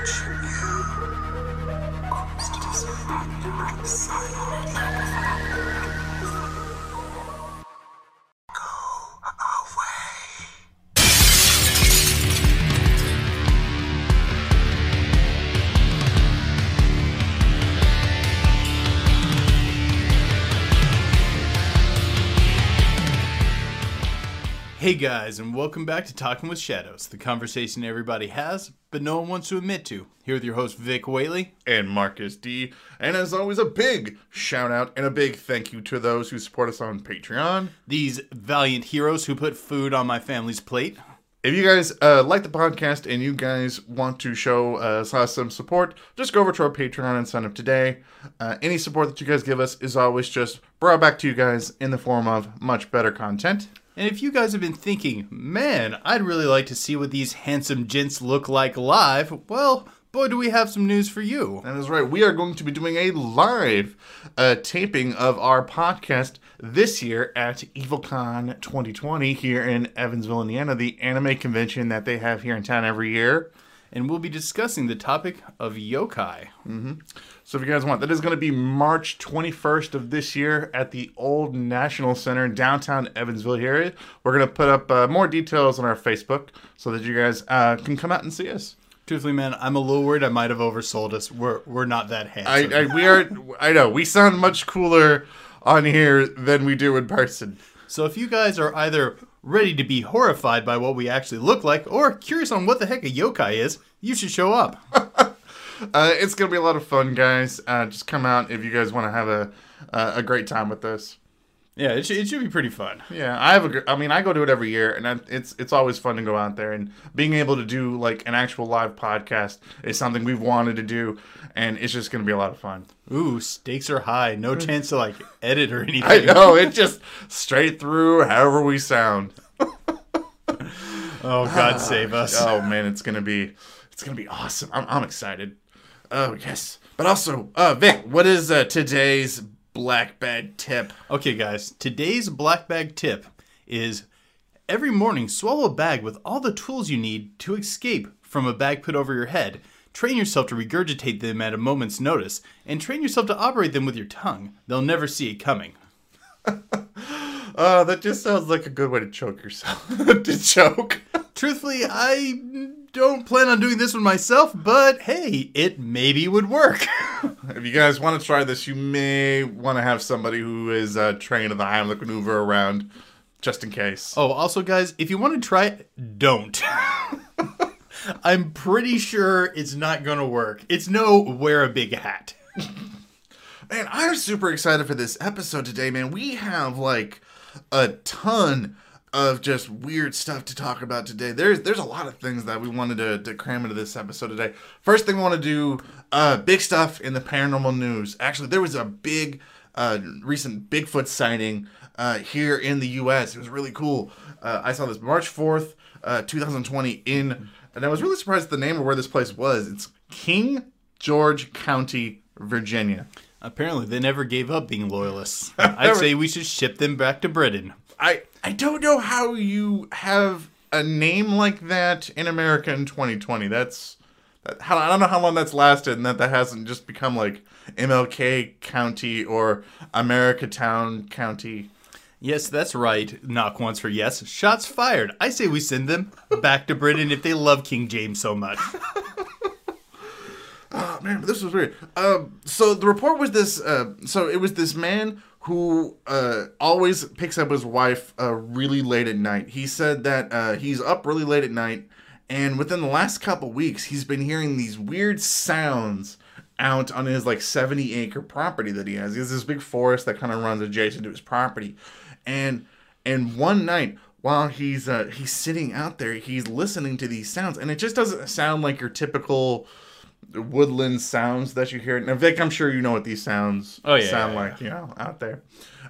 watching you. Ghost is not silent. Hey guys, and welcome back to Talking with Shadows, the conversation everybody has, but no one wants to admit to. Here with your host, Vic Whaley. and Marcus D. And as always, a big shout out and a big thank you to those who support us on Patreon. These valiant heroes who put food on my family's plate. If you guys uh, like the podcast and you guys want to show us uh, some support, just go over to our Patreon and sign up today. Uh, any support that you guys give us is always just brought back to you guys in the form of much better content. And if you guys have been thinking, man, I'd really like to see what these handsome gents look like live, well, boy, do we have some news for you. That is right. We are going to be doing a live uh, taping of our podcast this year at EvilCon 2020 here in Evansville, Indiana, the anime convention that they have here in town every year. And we'll be discussing the topic of yokai. So if you guys want, that is going to be March 21st of this year at the Old National Center in downtown Evansville here. We're going to put up uh, more details on our Facebook so that you guys uh, can come out and see us. Truthfully, man, I'm a little worried I might have oversold us. We're, we're not that handsome. I, I we are I know we sound much cooler on here than we do in person. So if you guys are either ready to be horrified by what we actually look like or curious on what the heck a yokai is, you should show up. Uh, it's gonna be a lot of fun, guys. Uh, just come out if you guys want to have a uh, a great time with this. yeah, it should, it should be pretty fun. Yeah, I have a. I mean, I go to it every year, and I, it's it's always fun to go out there and being able to do like an actual live podcast is something we've wanted to do, and it's just gonna be a lot of fun. Ooh, stakes are high. No chance to like edit or anything. I know it just straight through, however we sound. Oh, God save us. Oh man, it's gonna be it's gonna be awesome. I'm I'm excited. Oh yes, but also, uh, Vic, what is uh, today's black bag tip? Okay, guys, today's black bag tip is every morning swallow a bag with all the tools you need to escape from a bag put over your head. Train yourself to regurgitate them at a moment's notice, and train yourself to operate them with your tongue. They'll never see it coming. Uh, that just sounds like a good way to choke yourself. to choke. Truthfully, I don't plan on doing this one myself, but hey, it maybe would work. If you guys want to try this, you may want to have somebody who is uh, trained in the Heimlich maneuver around, just in case. oh, also, guys, if you want to try it, don't. I'm pretty sure it's not gonna work. It's no wear a big hat. Man, I'm super excited for this episode today, man. We have like a ton of just weird stuff to talk about today. There's there's a lot of things that we wanted to, to cram into this episode today. First thing we want to do, uh, big stuff in the paranormal news. Actually, there was a big uh, recent Bigfoot sighting uh, here in the U.S. It was really cool. Uh, I saw this March 4th, uh, 2020 in, and I was really surprised at the name of where this place was. It's King George County, Virginia. Apparently, they never gave up being loyalists. I'd say we should ship them back to Britain. I I don't know how you have a name like that in America in 2020. That's how I don't know how long that's lasted, and that that hasn't just become like MLK County or America Town County. Yes, that's right. Knock once for yes. Shots fired. I say we send them back to Britain if they love King James so much. Oh man, this was weird. Um, so the report was this. Uh, so it was this man who uh, always picks up his wife uh, really late at night. He said that uh, he's up really late at night, and within the last couple weeks, he's been hearing these weird sounds out on his like 70 acre property that he has. He has this big forest that kind of runs adjacent to his property, and and one night while he's uh, he's sitting out there, he's listening to these sounds, and it just doesn't sound like your typical woodland sounds that you hear. Now, Vic, I'm sure you know what these sounds Oh, yeah, sound yeah, like, you know, out there.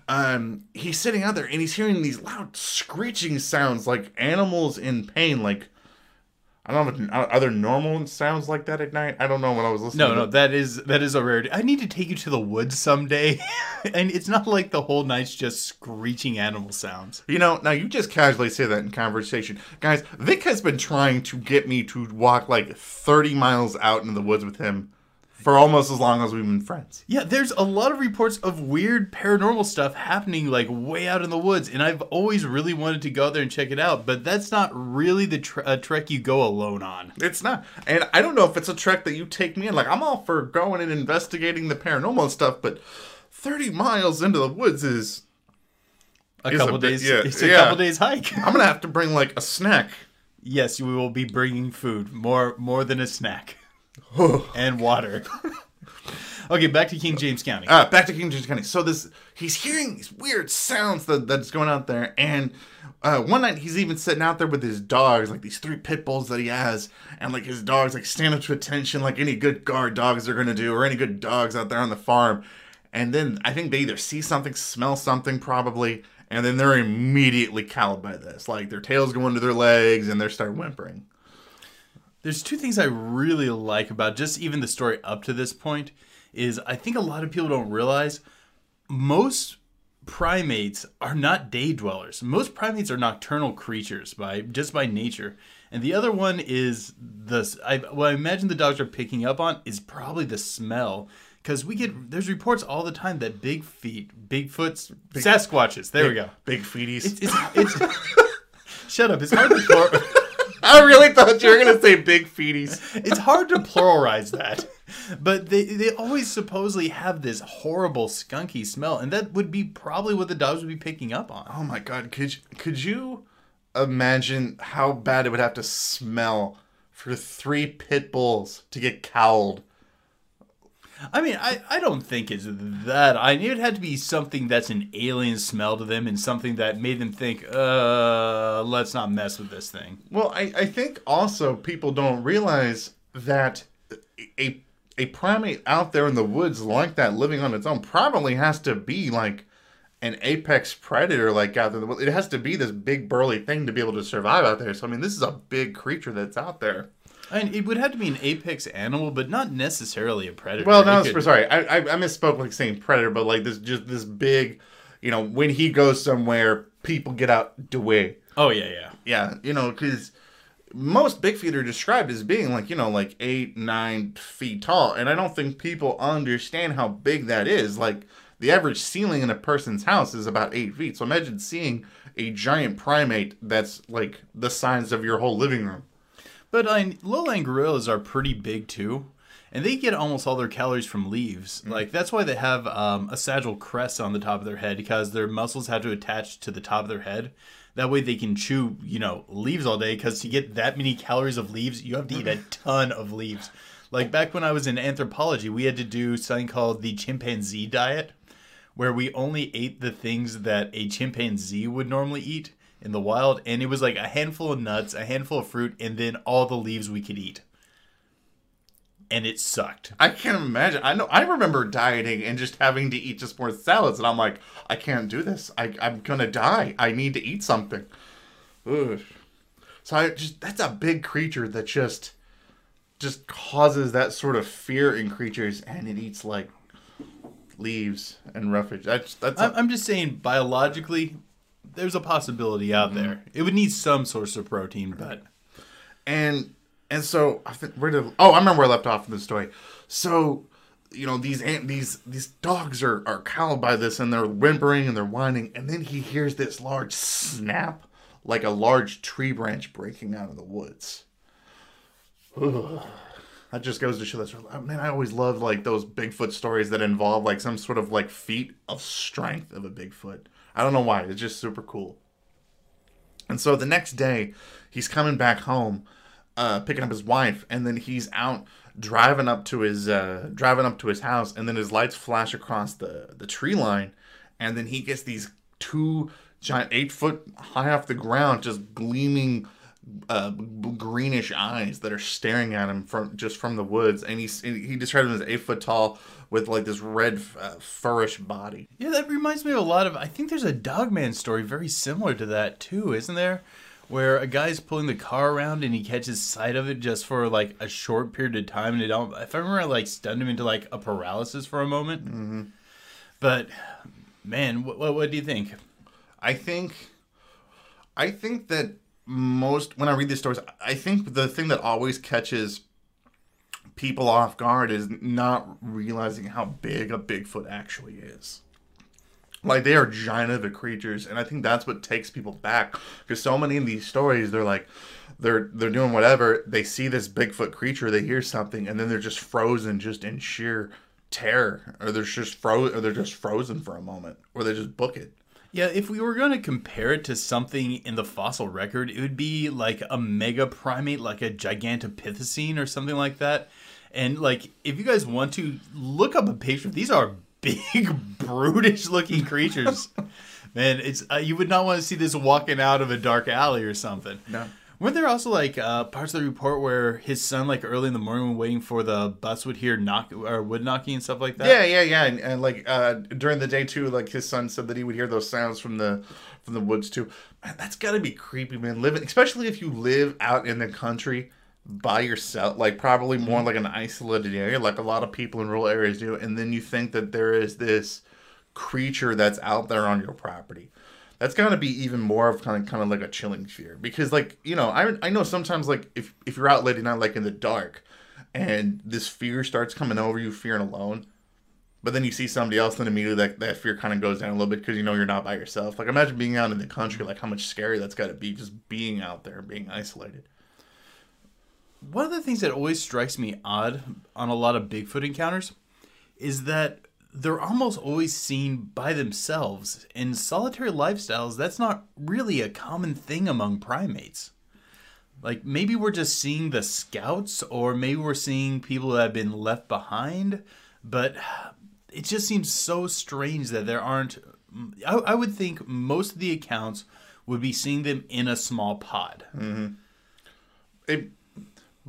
Um, he's sitting out there and he's hearing these loud screeching sounds like animals in pain, like I don't know if uh, are there normal sounds like that at night. I don't know when I was listening. No, to no, that is that is a rarity. I need to take you to the woods someday, and it's not like the whole night's just screeching animal sounds. You know, now you just casually say that in conversation. Guys, Vic has been trying to get me to walk like 30 miles out into the woods with him for almost as long as we've been friends. Yeah, there's a lot of reports of weird paranormal stuff happening like way out in the woods, and I've always really wanted to go out there and check it out, but that's not really the tr- a trek you go alone on. It's not. And I don't know if it's a trek that you take me in. Like, I'm all for going and investigating the paranormal stuff, but 30 miles into the woods is. A It's a couple bit- days, yeah, it's a yeah. couple days hike. I'm going to have to bring like a snack. yes, we will be bringing food, more more than a snack, and water. okay, back to King James County. Uh, back to King James County. So this, he's hearing these weird sounds that, that's going out there, and uh, one night he's even sitting out there with his dogs, like these three pit bulls that he has, and like his dogs like stand up to attention, like any good guard dogs are gonna do, or any good dogs out there on the farm. And then I think they either see something, smell something, probably, and then they're immediately cowed by this. Like their tails go under their legs, and they start whimpering. There's two things I really like about just even the story up to this point is I think a lot of people don't realize most primates are not day dwellers. Most primates are nocturnal creatures by just by nature. And the other one is the I what I imagine the dogs are picking up on is probably the smell because we get there's reports all the time that big feet, Bigfoots, Sasquatches. There we go. Big feeties. It's it's, it's shut up. It's hard to I really thought you were gonna say big feeties. it's hard to pluralize that. But they they always supposedly have this horrible skunky smell, and that would be probably what the dogs would be picking up on. Oh my god, could you- could you imagine how bad it would have to smell for three pit bulls to get cowled? I mean, I, I don't think it's that. I knew it had to be something that's an alien smell to them, and something that made them think, uh, let's not mess with this thing. Well, I, I think also people don't realize that a a primate out there in the woods like that, living on its own, probably has to be like an apex predator, like out there. It has to be this big burly thing to be able to survive out there. So I mean, this is a big creature that's out there. And it would have to be an apex animal, but not necessarily a predator. Well, no, could- sorry, I, I I misspoke like saying predator, but like this just this big, you know, when he goes somewhere, people get out the way. Oh yeah, yeah. Yeah, you know, because most big feet are described as being like you know like eight nine feet tall, and I don't think people understand how big that is. Like the average ceiling in a person's house is about eight feet. So imagine seeing a giant primate that's like the size of your whole living room. But I, lowland gorillas are pretty big too, and they get almost all their calories from leaves. Like that's why they have um, a sagittal crest on the top of their head because their muscles have to attach to the top of their head. That way they can chew, you know, leaves all day. Because to get that many calories of leaves, you have to eat a ton of leaves. Like back when I was in anthropology, we had to do something called the chimpanzee diet, where we only ate the things that a chimpanzee would normally eat in the wild, and it was like a handful of nuts, a handful of fruit, and then all the leaves we could eat. And it sucked. I can't imagine. I know. I remember dieting and just having to eat just more salads, and I'm like, I can't do this. I, I'm gonna die. I need to eat something. Ugh. So I just that's a big creature that just just causes that sort of fear in creatures, and it eats like leaves and roughage. That's that's. I'm, A, I'm just saying, biologically, there's a possibility out mm-hmm. there. It would need some source of protein, but and and so I think where did oh I remember where I left off in the story. So you know these ant these these dogs are are cowed by this and they're whimpering and they're whining and then he hears this large snap like a large tree branch breaking out of the woods. Ugh. That just goes to show that's man. I always love like those Bigfoot stories that involve like some sort of like feat of strength of a Bigfoot. I don't know why. It's just super cool. And so the next day, he's coming back home, uh, picking up his wife, and then he's out driving up to his uh, driving up to his house, and then his lights flash across the the tree line, and then he gets these two giant eight foot high off the ground, just gleaming uh, greenish eyes that are staring at him from just from the woods, and he's he described him as eight foot tall with like this red uh, furish body. yeah, that reminds me of a lot of. I think there's a Dogman story very similar to that too, isn't there? where a guy's pulling the car around and he catches sight of it just for like a short period of time, and it don't. If I remember, like stunned him into like a paralysis for a moment. Mm-hmm. But man, what, what what do you think? I think, I think that most when I read these stories, I think the thing that always catches people off guard is not realizing how big a Bigfoot actually is. Like they are giant of a creatures, and I think that's what takes people back. Because so many of these stories, they're like, they're they're doing whatever. They see this Bigfoot creature, they hear something, and then they're just frozen, just in sheer terror, or they're just frozen, or they're just frozen for a moment, or they just book it. Yeah, if we were going to compare it to something in the fossil record, it would be like a mega primate, like a gigantopithecine or something like that. And like, if you guys want to look up a picture, these are big, brutish looking creatures. Man, it's uh, you would not want to see this walking out of a dark alley or something. No. Weren't there also like uh, parts of the report where his son, like early in the morning, when waiting for the bus, would hear knock or wood knocking and stuff like that? Yeah, yeah, yeah, and, and like uh, during the day too, like his son said that he would hear those sounds from the from the woods too. Man, that's got to be creepy, man. Living, especially if you live out in the country by yourself, like probably more mm-hmm. like an isolated area, like a lot of people in rural areas do, and then you think that there is this creature that's out there on your property. That's got to be even more of kind of kind of like a chilling fear because like you know I I know sometimes like if if you're out late at night like in the dark, and this fear starts coming over you, fearing alone. But then you see somebody else, then immediately that, that fear kind of goes down a little bit because you know you're not by yourself. Like imagine being out in the country, like how much scary that's got to be, just being out there, being isolated. One of the things that always strikes me odd on a lot of Bigfoot encounters is that they're almost always seen by themselves. In solitary lifestyles, that's not really a common thing among primates. Like maybe we're just seeing the scouts, or maybe we're seeing people that have been left behind, but it just seems so strange that there aren't. I, I would think most of the accounts would be seeing them in a small pod. Hmm. It,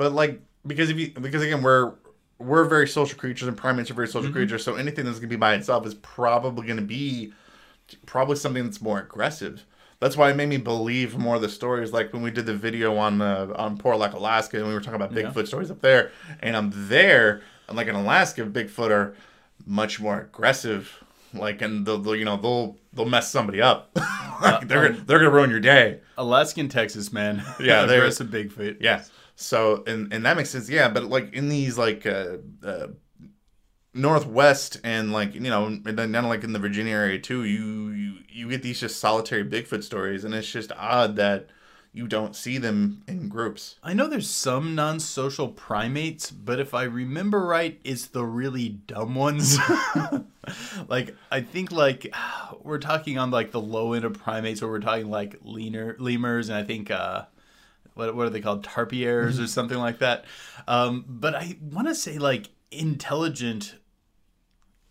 but like because if you because again we're we're very social creatures and primates are very social mm-hmm. creatures, so anything that's gonna be by itself is probably gonna be probably something that's more aggressive. That's why it made me believe more of the stories. Like when we did the video on uh, on Portlock, Alaska, and we were talking about Yeah. Bigfoot stories up there, and I'm there, and like in Alaska, Bigfoot are much more aggressive. Like and they'll, they'll you know they'll they'll mess somebody up. like, uh, they're uh, gonna, they're gonna ruin your day. Alaskan Texas, man. Yeah, they're- aggressive Bigfoot. Yeah. So and and that makes sense. Yeah, but like in these like uh, uh northwest and like you know and then like in the Virginia area too, you you you get these just solitary Bigfoot stories, and it's just odd that you don't see them in groups. I know there's some non-social primates, but if I remember right, it's the really dumb ones. like I think like we're talking on like the low end of primates, or we're talking like leaner lemurs, and I think uh, what what are they called, tarpiers or something like that. Um, but I want to say like intelligent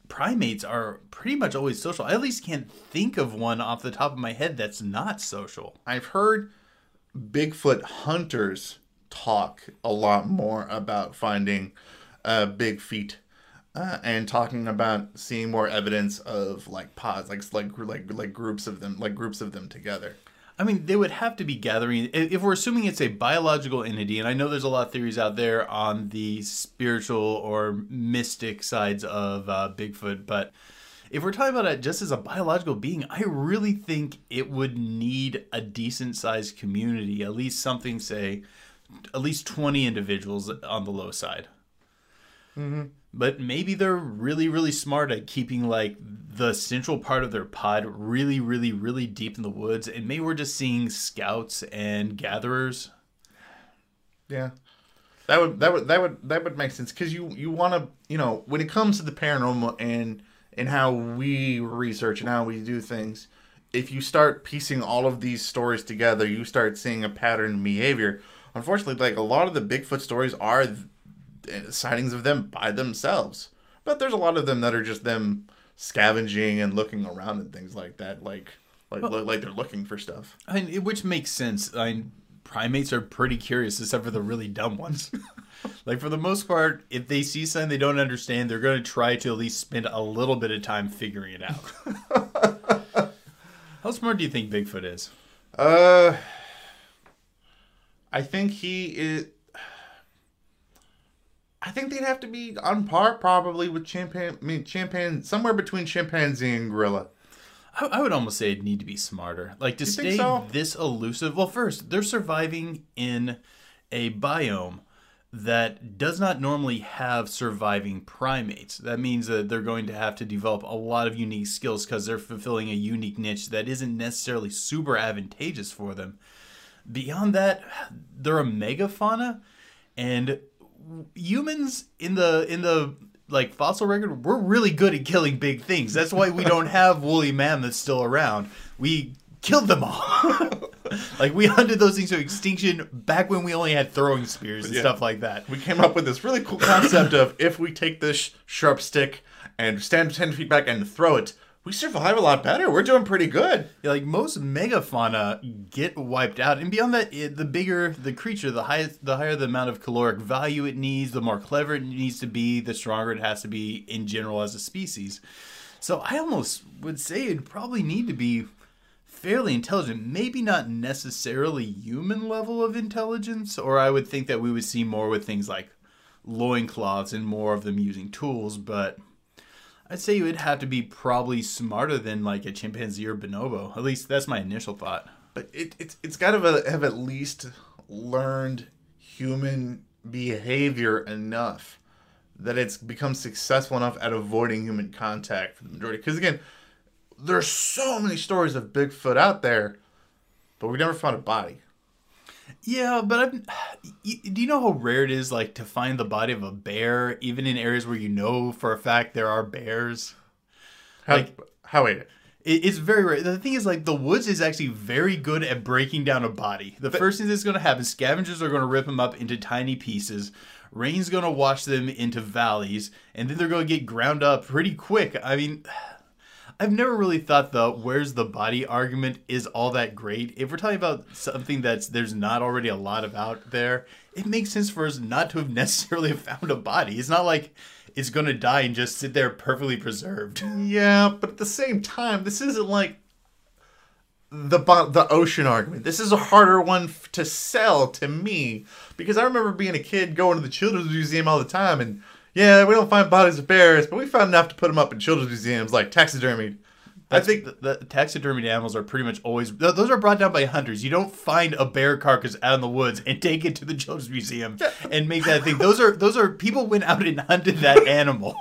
primates are pretty much always social. I at least can't think of one off the top of my head that's not social. I've heard Bigfoot hunters talk a lot more about finding uh, big feet uh, and talking about seeing more evidence of like pods, like like like like groups of them, like groups of them together. I mean, they would have to be gathering. If we're assuming it's a biological entity, and I know there's a lot of theories out there on the spiritual or mystic sides of uh, Bigfoot, but if we're talking about it just as a biological being, I really think it would need a decent sized community, at least something, say, at least 20 individuals on the low side. But maybe they're really, really smart at keeping like the central part of their pod really, really, really deep in the woods. And maybe we're just seeing scouts and gatherers. Yeah. That would that would that would that would make sense because you you want to you know when it comes to the paranormal and and how we research and how we do things, if you start piecing all of these stories together, you start seeing a pattern in behavior. Unfortunately, like a lot of the Bigfoot stories are sightings of them by themselves, but there's a lot of them that are just them scavenging and looking around and things like that, like like like they're looking for stuff. I mean, which makes sense. I mean, primates are pretty curious, except for the really dumb ones. like for the most part, if they see something they don't understand, they're going to try to at least spend a little bit of time figuring it out. How smart do you think Bigfoot is? Uh, I think he is. I think they'd have to be on par probably with chimpan. I mean, chimpan somewhere between chimpanzee and gorilla. I, I would almost say it'd need to be smarter. Like to think stay so? this elusive. Well, first, they're surviving in a biome that does not normally have surviving primates. That means that they're going to have to develop a lot of unique skills because they're fulfilling a unique niche that isn't necessarily super advantageous for them. Beyond that, they're a megafauna, and humans in the in the like fossil record, we're really good at killing big things. That's why we don't have woolly mammoths still around. We killed them all. like we hunted those things to extinction back when we only had throwing spears and Yeah. stuff like that. We came up with this really cool concept of if we take this sharp stick and stand ten feet back and throw it, we survive a lot better. We're doing pretty good. Yeah, like most megafauna get wiped out, and beyond that, it, the bigger the creature, the higher the higher the amount of caloric value it needs, the more clever it needs to be, the stronger it has to be in general as a species. So I almost would say it'd probably need to be fairly intelligent, maybe not necessarily human level of intelligence, or I would think that we would see more with things like loincloths and more of them using tools, but I'd say you would have to be probably smarter than like a chimpanzee or bonobo. At least that's my initial thought. But it, it's it's got to have at least learned human behavior enough that it's become successful enough at avoiding human contact for the majority. Because again, there's so many stories of Bigfoot out there, but we never found a body. Yeah, but I'm. Do you know how rare it is, like, to find the body of a bear, even in areas where you know for a fact there are bears? How, Like- how wait? It, it's very rare. The thing is, like, the woods is actually very good at breaking down a body. The first thing that's going to happen, scavengers are going to rip them up into tiny pieces. Rain's going to wash them into valleys, and then they're going to get ground up pretty quick. I mean, I've never really thought the where's the body argument is all that great. If we're talking about something that's there's not already a lot of out there, it makes sense for us not to have necessarily found a body. It's not like it's to die and just sit there perfectly preserved. Yeah, but at the same time, this isn't like the the ocean argument. This is a harder one f- to sell to me because I remember being a kid going to the children's museum all the time, and yeah, we don't find bodies of bears, but we found enough to put them up in children's museums like taxidermied. I think the, the taxidermied animals are pretty much always th- those are brought down by hunters. You don't find a bear carcass out in the woods and take it to the children's museum and make that thing. Those are those are people went out and hunted that animal.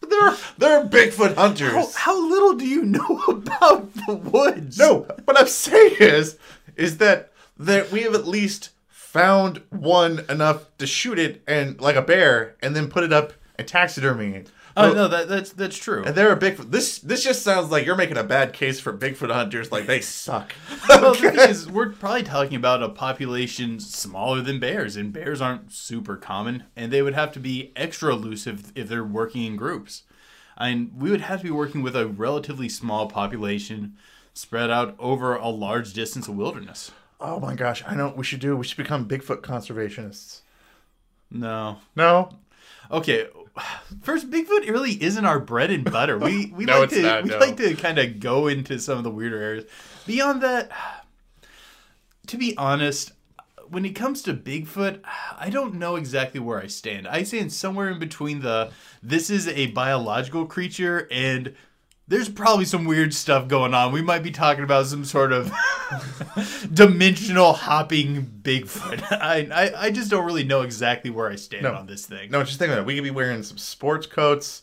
they're they're Bigfoot hunters. How, how little do you know about the woods? No, what I'm saying is, is that that we have at least found one enough to shoot it and like a bear, and then put it up and taxidermy it. Oh no, that, that's that's true. And they're a Bigfoot. This this just sounds like you're making a bad case for Bigfoot hunters. Like they suck. Well, the thing is, we're probably talking about a population smaller than bears, and bears aren't super common, and they would have to be extra elusive if they're working in groups. And we would have to be working with a relatively small population spread out over a large distance of wilderness. Oh my gosh, I know what we should do. We should become Bigfoot conservationists. No. No, Okay. First, Bigfoot really isn't our bread and butter. We we No, like to not, we no. like to kind of go into some of the weirder areas. Beyond that, to be honest, when it comes to Bigfoot, I don't know exactly where I stand. I stand somewhere in between the this is a biological creature and there's probably some weird stuff going on. We might be talking about some sort of dimensional hopping Bigfoot. I, I I just don't really know exactly where I stand No. on this thing. no. Just think about it. We could be wearing some sports coats.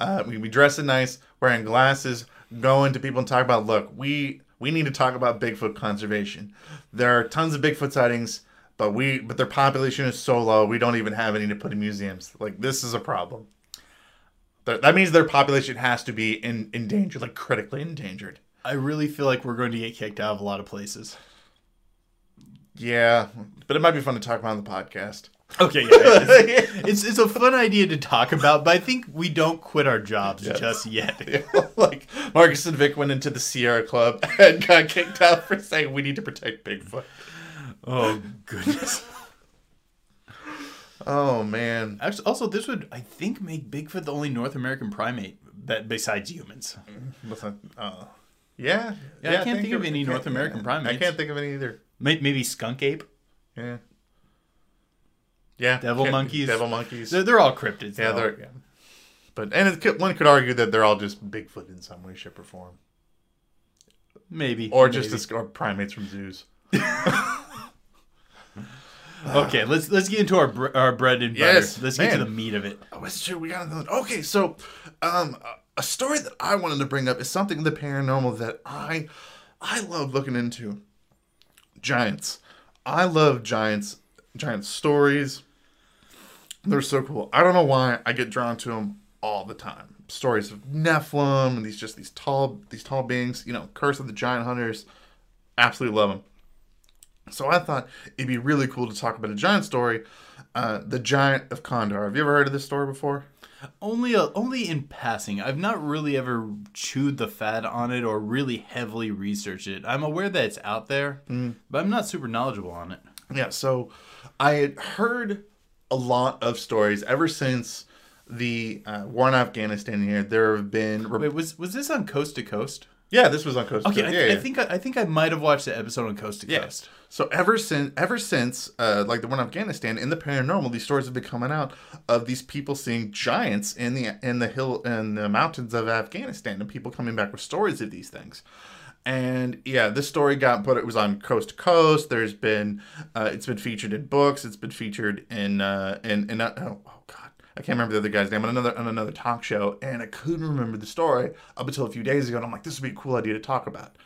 Uh, we could be dressing nice, wearing glasses, going to people and talk about. Look, we we need to talk about Bigfoot conservation. There are tons of Bigfoot sightings, but we but their population is so low. We don't even have any to put in museums. Like this is a problem. That means their population has to be in endangered, like critically endangered. I really feel like we're going to get kicked out of a lot of places. Yeah, but it might be fun to talk about on the podcast. Okay, yeah, it's, it's it's a fun idea to talk about, but I think we don't quit our jobs just yet. like Marcus and Vic went into the Sierra Club and got kicked out for saying we need to protect Bigfoot. Oh goodness. Oh man, Actually, also this would I think make Bigfoot the only North American primate that besides humans. Uh, yeah, Yeah, I can't think of any North American I can't think of any either. Maybe skunk ape. Yeah, Yeah, Devil monkeys. Devil monkeys. They're, they're all cryptids. yeah, though. they're. Yeah. But and it could, one could argue that they're all just Bigfoot in some way, shape, or form, maybe or just maybe. as, or primates from zoos. okay. Let's let's get into our bre- our bread and butter. Yes, let's get to the meat of it. Oh, it's true. We got another. Okay, so um, a story that I wanted to bring up is something in the paranormal that I I love looking into. Giants. I love giants. Giant stories. They're so cool. I don't know why I get drawn to them all the time. Stories of Nephilim and these just these tall these tall beings. You know, Curse of the Giant Hunters. Absolutely love them. So I thought it'd be really cool to talk about a giant story, uh, the Giant of Kandahar. Have you ever heard of this story before? Only a, only in passing. I've not really ever chewed the fat on it or really heavily researched it. I'm aware that it's out there, Mm. but I'm not super knowledgeable on it. Yeah, so I had heard a lot of stories ever since the uh, war in Afghanistan here. There have been. Wait, was was this on Coast to Coast? Yeah, this was on Coast to Okay, Coast. I, yeah, I think I, I think I might have watched the episode on Coast to Yeah. Coast. So ever since, ever since, uh, like the one in Afghanistan, in the paranormal, these stories have been coming out of these people seeing giants in the in the hill in the mountains of Afghanistan, and people coming back with stories of these things. And yeah, this story got put. It was on Coast to Coast. There's been, uh, it's been featured in books. It's been featured in uh, in in uh, oh, oh god, I can't remember the other guy's name on another on another talk show, and I couldn't remember the story up until a few days ago. And I'm like, this would be a cool idea to talk about.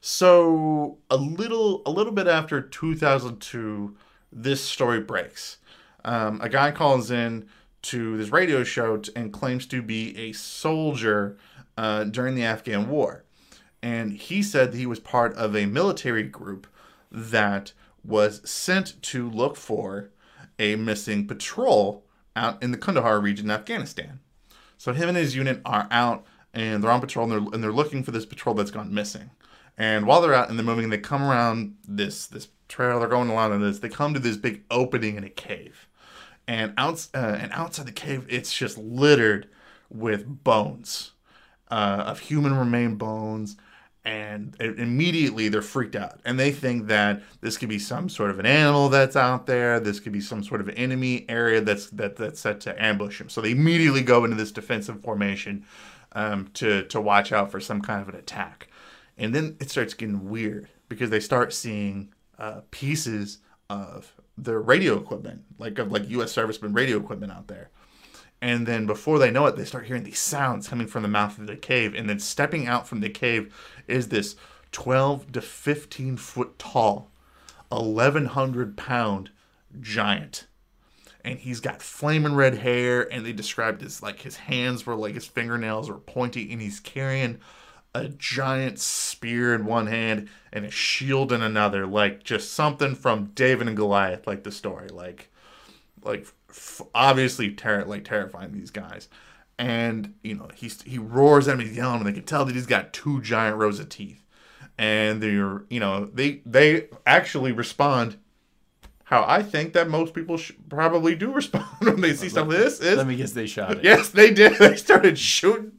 So a little a little bit after 2002, this story breaks. Um, a guy calls in to this radio show t- and claims to be a soldier uh, during the Afghan war, and he said that he was part of a military group that was sent to look for a missing patrol out in the Kandahar region in Afghanistan. So him and his unit are out and they're on patrol and they're, and they're looking for this patrol that's gone missing. And while they're out and they're moving, they come around this this trail. They're going along in this. They come to this big opening in a cave, and out uh, and outside the cave, it's just littered with bones uh, of human remain bones. And immediately they're freaked out, and they think that this could be some sort of an animal that's out there. This could be some sort of enemy area that's that that's set to ambush them. So they immediately go into this defensive formation um, to to watch out for some kind of an attack. And then it starts getting weird because they start seeing uh, pieces of their radio equipment, like of like U.S. servicemen radio equipment out there. And then before they know it, they start hearing these sounds coming from the mouth of the cave. And then stepping out from the cave is this 12 to 15 foot tall, 1,100 pound giant. And he's got flaming red hair. And they described this like his hands were like his fingernails were pointy. And he's carrying a giant spear in one hand and a shield in another. Like just something from David and Goliath, like the story. Like, like f- obviously ter- like terrifying these guys and you know he's he roars at he's yelling and they can tell that he's got two giant rows of teeth and they're you know they they actually respond how i think that most people sh- probably do respond when they see something like this is Let me guess, they shot it. Yes, they did. They started shooting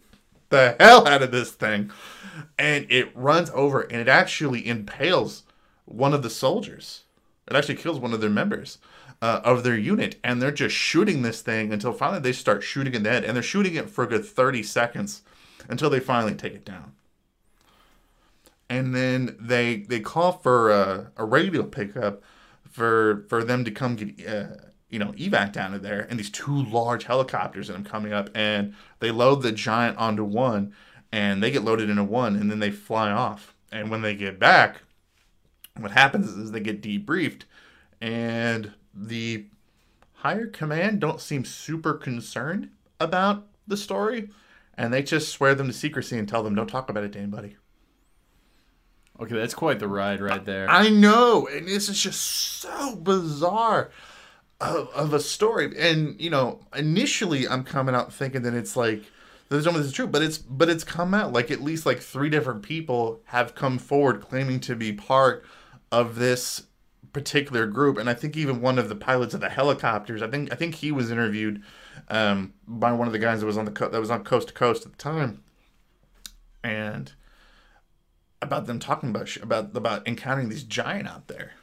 the hell out of this thing. And it runs over and it actually impales one of the soldiers. It actually kills one of their members uh, of their unit. And they're just shooting this thing until finally they start shooting in the head. And they're shooting it for a good 30 seconds until they finally take it down. And then they they call for a, a radio pickup for for them to come get uh, you know evac down to there and these two large helicopters that are coming up and they load the giant onto one and they get loaded into one and then they fly off and when they get back what happens is they get debriefed and the higher command don't seem super concerned about the story and they just swear them to secrecy and tell them don't talk about it to anybody Okay, that's quite the ride right there. I know, and this is just so bizarre of, of a story. And you know, initially I'm coming out thinking that it's like there's no this is true, but it's but it's come out like at least like three different people have come forward claiming to be part of this particular group, and I think even one of the pilots of the helicopters, I think I think he was interviewed um, by one of the guys that was on the co- that was on coast to coast at the time, and about them talking about sh- about about encountering these giant out there.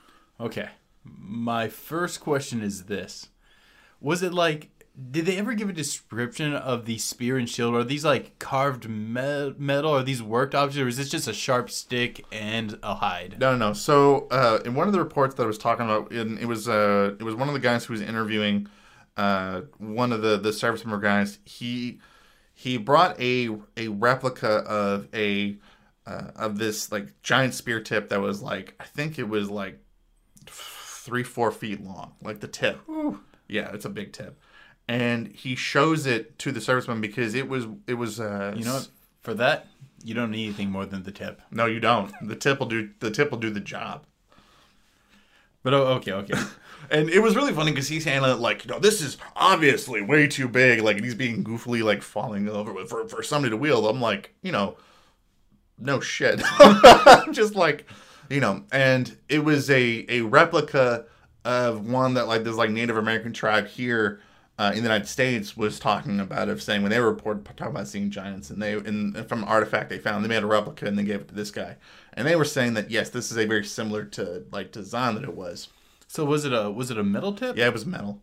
Okay. My first question is this. Was it like? Did they ever give a description of the spear and shield? Are these like carved me- metal? Are these worked objects, or is this just a sharp stick and a hide? No, no, no. So uh, in one of the reports that I was talking about, in, it was uh, it was one of the guys who was interviewing uh, one of the the service member guys. He he brought a a replica of a uh, of this like giant spear tip that was like I think it was like three four feet long, like the tip. Yeah, it's a big tip, and he shows it to the serviceman because it was it was uh, You know? For that, you don't need anything more than the tip. No, you don't. The tip will do the tip will do the job. But oh, okay, okay. And it was really funny because he's handling it like, you know, this is obviously way too big. Like, and he's being goofily, like, falling over with for, for somebody to wield. I'm like, you know, no shit. Just like, you know, and it was a, a replica of one that, like, this, like, Native American tribe here uh, in the United States was talking about, of saying when they were report, talking about seeing giants, and they, and, and from an artifact they found, they made a replica and they gave it to this guy. And they were saying that, yes, this is a very similar to, like, design that it was. so was it a was it a metal tip? Yeah, it was metal.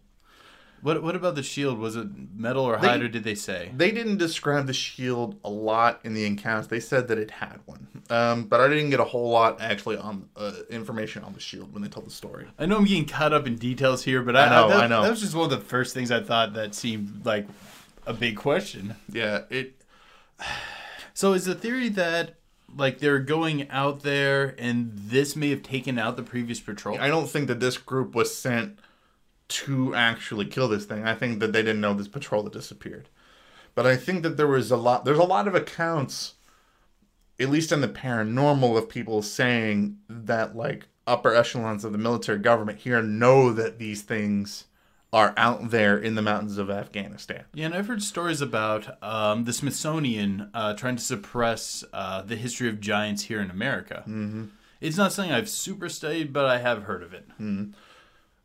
What what about the shield? Was it metal or hide, or did they say? They didn't describe the shield a lot in the encounters. They said that it had one, um, but I didn't get a whole lot actually on uh, information on the shield when they told the story. I know I'm getting caught up in details here, but I, I know, that, I know. That was just one of the first things I thought that seemed like a big question. Yeah, it. So is the theory that like they're going out there and this may have taken out the previous patrol? I don't think that this group was sent to actually kill this thing. I think that they didn't know this patrol had disappeared. But I think that there was a lot. There's a lot of accounts, at least in the paranormal, of people saying that like upper echelons of the military government here know that these things are out there in the mountains of Afghanistan. Yeah, and I've heard stories about um, the Smithsonian uh, trying to suppress uh, the history of giants here in America. Mm-hmm. It's not something I've super studied, but I have heard of it.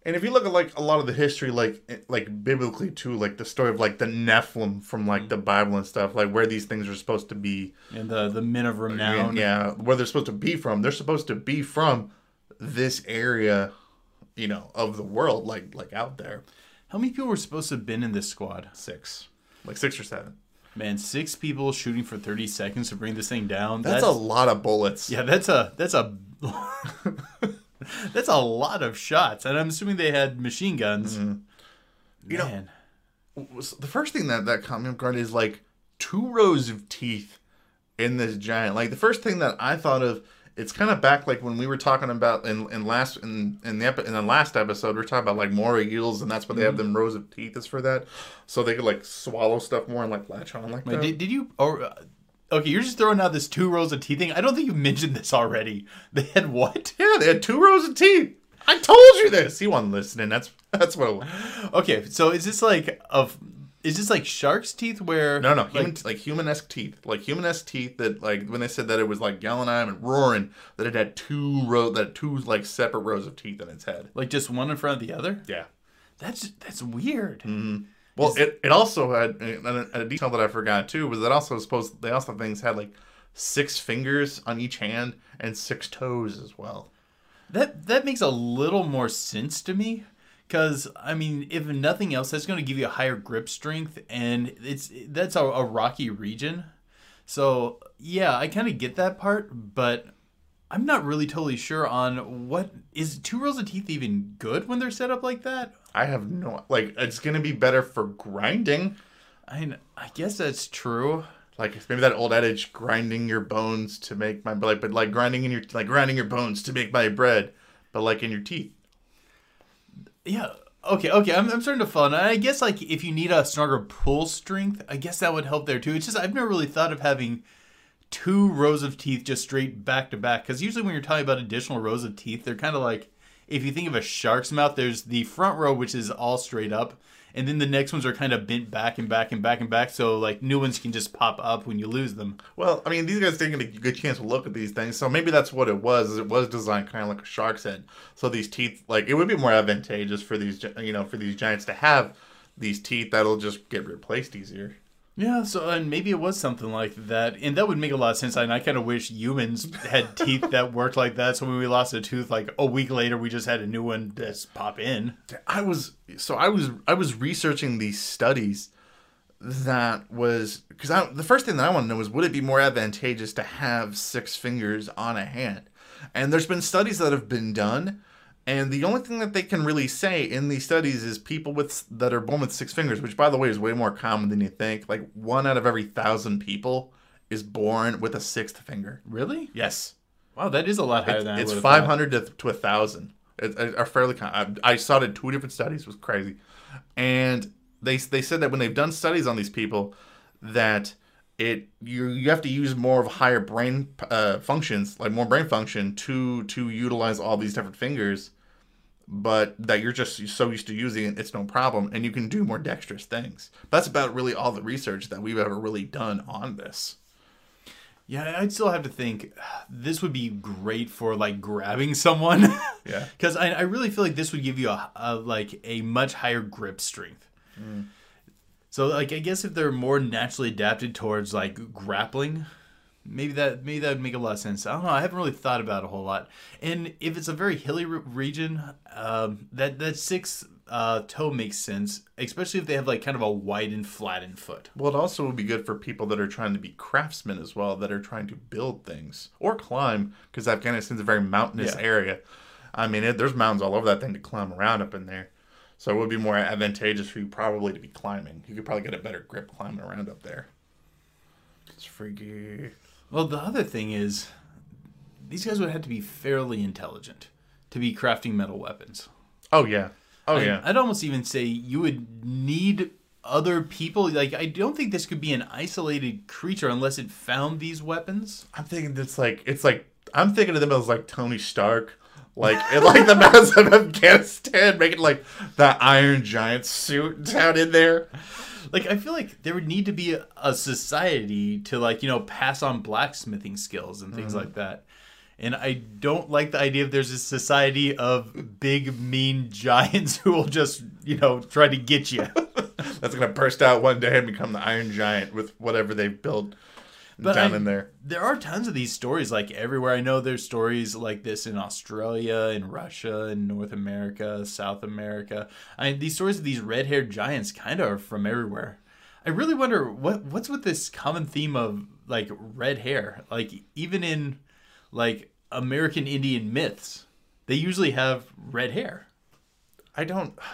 And if you look at like a lot of the history, like eh, like biblically too, like the story of like the Nephilim from like the Bible and stuff, like where these things are supposed to be, And the the men of renown. yeah, where they're supposed to be from. They're supposed to be from this area, you know, of the world, like like out there. How many people were supposed to have been in this squad? Six, like six or seven. Man, six people shooting for thirty seconds to bring this thing down. That's, a lot of bullets. yeah. That's a that's a that's a lot of shots, and I'm assuming they had machine guns. You know- Man, was- the first thing that that caught me off guard is like two rows of teeth in this giant. Like the first thing that I thought of, it's kind of back like when we were talking about in, in last in in the epi- in the last episode, we are talking about like moray eels, and that's why they have them rows of teeth is for that, so they could like swallow stuff more and like latch on like Wait, that. did, did you? Or uh, okay, you're just throwing out this two rows of teeth thing. I don't think you mentioned this already. They had what? yeah, they had two rows of teeth. I told you this. He wasn't listening. That's that's what. It was. Okay, so is this like of? Is this like shark's teeth where? No, no, like, human, like, human-esque teeth, like human-esque teeth. That like when they said that it was like Gallonime and Roaring, that it had two row, that two like separate rows of teeth in its head. like just one in front of the other. Yeah. That's that's weird. Mm-hmm. Well, it, it also had a, a detail that I forgot too was that also supposed they also things had like six fingers on each hand and six toes as well. That that makes a little more sense to me. Because I mean, if nothing else, that's going to give you a higher grip strength, and it's that's a, a rocky region. So yeah, I kind of get that part, but I'm not really totally sure on what is two rows of teeth even good when they're set up like that. I have no like it's gonna be better for grinding. I I guess that's true. Like maybe that old adage, grinding your bones to make my like, but like grinding in your like grinding your bones to make my bread, but like in your teeth. Yeah. Okay. Okay. I'm, I'm starting to follow. And I guess like if you need a stronger pull strength, I guess that would help there too. It's just I've never really thought of having two rows of teeth just straight back to back because usually when you're talking about additional rows of teeth, they're kind of like if you think of a shark's mouth, there's the front row which is all straight up. And then the next ones are kind of bent back and back and back and back, so like new ones can just pop up when you lose them. Well, I mean, these guys taking a good chance to look at these things, so maybe that's what it was. It was designed kind of like a shark's head, so these teeth, like it would be more advantageous for these, you know, for these giants to have these teeth that'll just get replaced easier. Yeah, so and maybe it was something like that, and that would make a lot of sense. And I kind of wish humans had teeth that worked like that. So when we lost a tooth, like a week later, we just had a new one just pop in. I was so I was I was researching these studies that was because I the first thing that I want to know is would it be more advantageous to have six fingers on a hand? And there's been studies that have been done, and the only thing that they can really say in these studies is people with that are born with six fingers, which by the way is way more common than you think. Like one out of every thousand people is born with a sixth finger. Really? Yes. Wow, that is a lot higher than It's five hundred to to a thousand. It, it- are fairly. Con- I, I saw it in two different studies. It was crazy, and they they said that when they've done studies on these people, that it you you have to use more of higher brain uh, functions, like more brain function to to utilize all these different fingers, but that you're just so used to using it, it's no problem, and you can do more dexterous things. That's about really all the research that we've ever really done on this. Yeah, I'd still have to think this would be great for like grabbing someone. Yeah. because I, I really feel like this would give you a, a like a much higher grip strength. So like I guess if they're more naturally adapted towards like grappling, maybe that maybe that would make a lot of sense. I don't know. I haven't really thought about it a whole lot. And if it's a very hilly re- region, um, that that six uh, toe makes sense, especially if they have like kind of a wide and flattened foot. Well, it also would be good for people that are trying to be craftsmen as well, that are trying to build things or climb, because Afghanistan's a very mountainous Yeah. area. I mean, it, there's mountains all over that thing to climb around up in there. So it would be more advantageous for you probably to be climbing. You could probably get a better grip climbing around up there. It's freaky. Well, the other thing is, these guys would have to be fairly intelligent to be crafting metal weapons. Oh yeah. Oh I- yeah. I'd almost even say you would need other people. Like, I don't think this could be an isolated creature unless it found these weapons. I'm thinking it's like it's like I'm thinking of them as like Tony Stark, like in like the mountains of Afghanistan, making like that Iron Giant suit down in there. Like, I feel like there would need to be a, a society to, like, you know, pass on blacksmithing skills and Mm-hmm. things like that. And I don't like the idea of there's a society of big, mean giants who will just, you know, try to get you. That's gonna burst out one day and become the Iron Giant with whatever they've built down I- in there. There are tons of these stories, like everywhere. I know there's stories like this in Australia, in Russia, in North America, South America. I mean, these stories of these red-haired giants kind of are from everywhere. I really wonder what what's with this common theme of like red hair. Like even in like American Indian myths, they usually have red hair. I don't.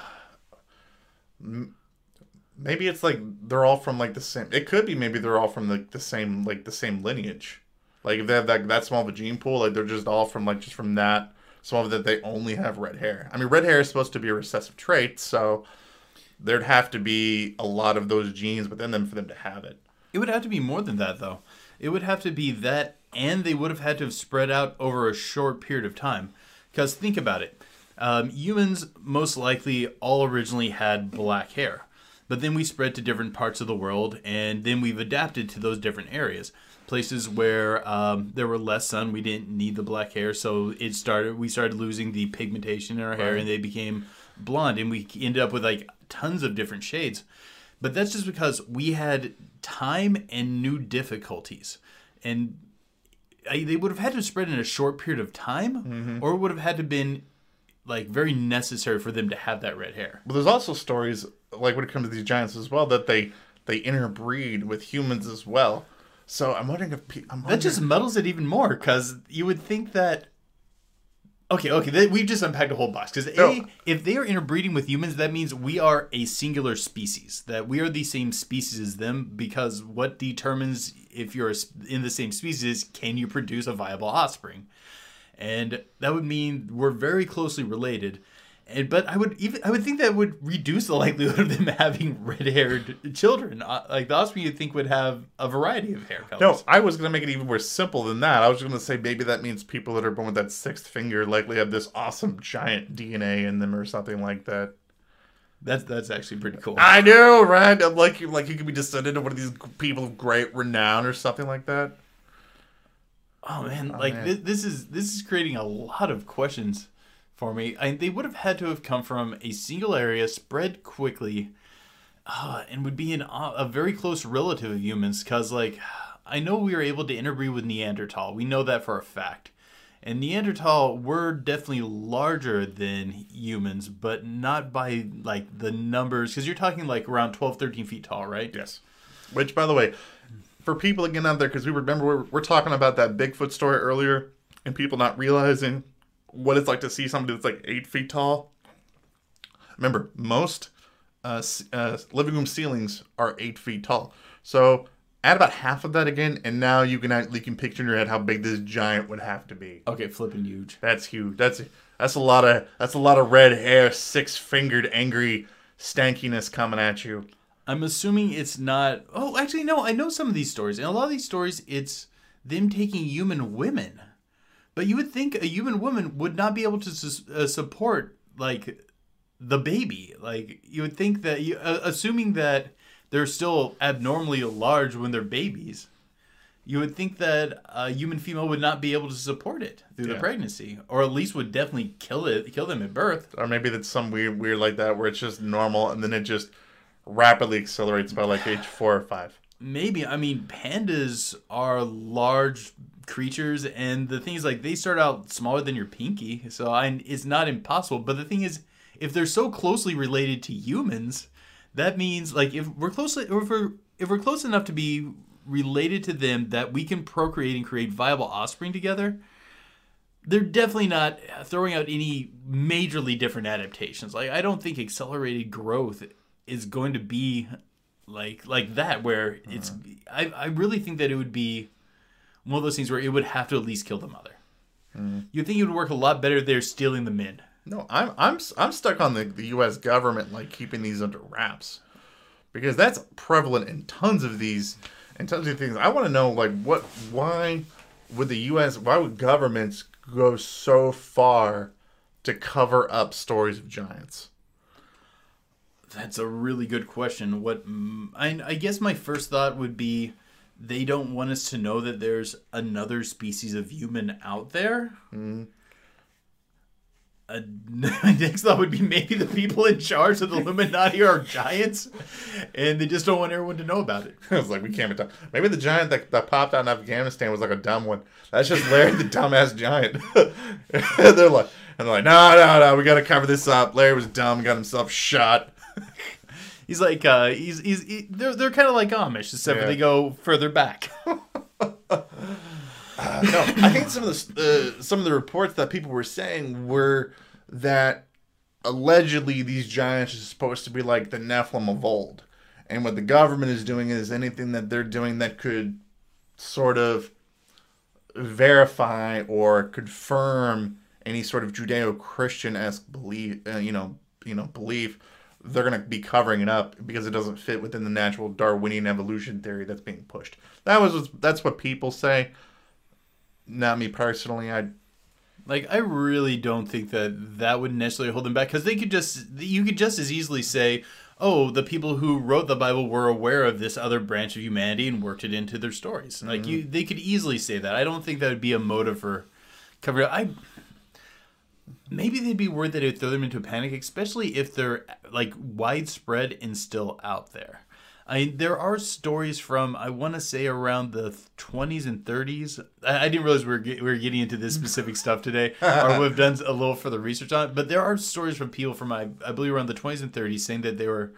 Maybe it's like they're all from like the same. It could be maybe they're all from like the same like the same lineage. Like if they have that that small of a gene pool, like they're just all from like just from that small of that they only have red hair. I mean, red hair is supposed to be a recessive trait, so there'd have to be a lot of those genes within them for them to have it. It would have to be more than that, though. It would have to be that, and they would have had to have spread out over a short period of time. Because think about it um, humans most likely all originally had black hair, but then we spread to different parts of the world, and then we've adapted to those different areas. Places where um, there were less sun, we didn't need the black hair, so it started. We started losing the pigmentation in our hair, Right. and they became blonde, and we ended up with like tons of different shades. But that's just because we had time and new difficulties. And I, they would have had to spread in a short period of time, or would have had to been like very necessary for them to have that red hair. But there's also stories like when it comes to these giants as well that they they interbreed with humans as well. So I'm wondering if pe- I'm That just muddles it even more because you would think that. Okay, okay, th- we've just unpacked a whole box because a, if they are interbreeding with humans, that means we are a singular species. That we are the same species as them because what determines if you're in the same species is can you produce a viable offspring, and that would mean we're very closely related. And but I would even I would think that would reduce the likelihood of them having red-haired children. Uh, like the offspring, you'd think would have a variety of hair colors. No, I was gonna make it even more simple than that. I was gonna say maybe that means people that are born with that sixth finger likely have this awesome giant DNA in them or something like that. That's that's actually pretty cool. I know, right? I'm Like you, like you could be descended of one of these people of great renown or something like that. Oh man, like man. This, this is this is creating a lot of questions for me. I, they would have had to have come from a single area, spread quickly, uh, and would be an, uh, a very close relative of humans because, like, I know we were able to interbreed with Neanderthal. We know that for a fact. And Neanderthal were definitely larger than humans, but not by like the numbers. Because you're talking like around 12, 13 feet tall, right? Yes. Which, by the way, for people again out there, because we remember we're, we're talking about that Bigfoot story earlier, and people not realizing what it's like to see somebody that's like eight feet tall. Remember, most uh, uh, living room ceilings are eight feet tall. So add about half of that again, and now you can you can picture in your head how big this giant would have to be. Okay, flipping huge. That's huge. That's that's a lot of that's a lot of red hair, six fingered, angry stankiness coming at you. I'm assuming it's not. Oh, actually, no. I know some of these stories. and a lot of these stories, it's them taking human women. But you would think a human woman would not be able to sus- uh, support like the baby. Like you would think that you, uh, assuming that they're still abnormally large when they're babies, you would think that a human female would not be able to support it through the pregnancy, or at least would definitely kill it, kill them at birth. or maybe that's some weird weird like that where it's just normal and then it just rapidly accelerates by like age four or five. Maybe. I mean, pandas are large creatures, and the thing is, like, they start out smaller than your pinky, so I, it's not impossible. But the thing is, if they're so closely related to humans, that means, like, if we're closely, if we're if we're close enough to be related to them that we can procreate and create viable offspring together, they're definitely not throwing out any majorly different adaptations. Like, I don't think accelerated growth is going to be like like that where it's mm-hmm. I, I really think that it would be one of those things where it would have to at least kill the mother mm-hmm. you think it would work a lot better if they're stealing the men No, I'm I'm I'm stuck on the, the U.S. government like keeping these under wraps because that's prevalent in tons of these and tons of things. I want to know like what why would the U.S. why would governments go so far to cover up stories of giants? That's a really good question what mm, I, I guess my first thought would be they don't want us to know that there's another species of human out there Uh, my next thought would be maybe the people in charge of the Illuminati are giants, and they just don't want everyone to know about it. I was like, we can't be talking. Maybe the giant that, that popped out in Afghanistan was like a dumb one. That's just Larry the dumbass giant. they're like, and they're like, no, no, no, we got to cover this up. Larry was dumb, got himself shot. He's like, uh, he's he's he, they're they're kind of like Amish, except for Yeah. they go further back. no, I think some of the uh, some of the reports that people were saying were that allegedly these giants are supposed to be like the Nephilim of old, and what the government is doing is anything that they're doing that could sort of verify or confirm any sort of Judeo-Christian esque belief, uh, you know, you know, belief. They're gonna be covering it up because it doesn't fit within the natural Darwinian evolution theory that's being pushed. That was that's what people say not me personally. I Like, I really don't think that that would necessarily hold them back because they could just you could just as easily say, oh, the people who wrote the Bible were aware of this other branch of humanity and worked it into their stories. Like, mm-hmm. you they could easily say that. I don't think that would be a motive for cover. I maybe they'd be worried that it would throw them into a panic, especially if they're like widespread and still out there. I there are stories from I want to say around the 20s and 30s. I, I didn't realize we were get, we were getting into this specific stuff today, or we've done a little further research on it. But there are stories from people from I, I believe around the 20s and 30s saying that they were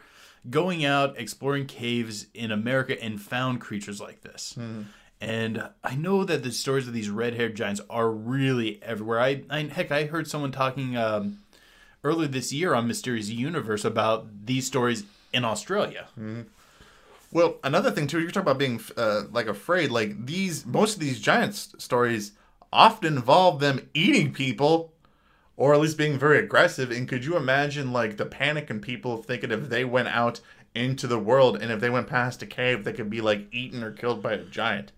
going out exploring caves in America and found creatures like this. Hmm. And I know that the stories of these red-haired giants are really everywhere. I, I heck, I heard someone talking um, earlier this year on Mysterious Universe about these stories in Australia. well, another thing too. You're talking about being uh, like afraid. Like these, most of these giant s- stories often involve them eating people, or at least being very aggressive. And could you imagine like the panic in people thinking if they went out into the world and if they went past a cave, they could be like eaten or killed by a giant.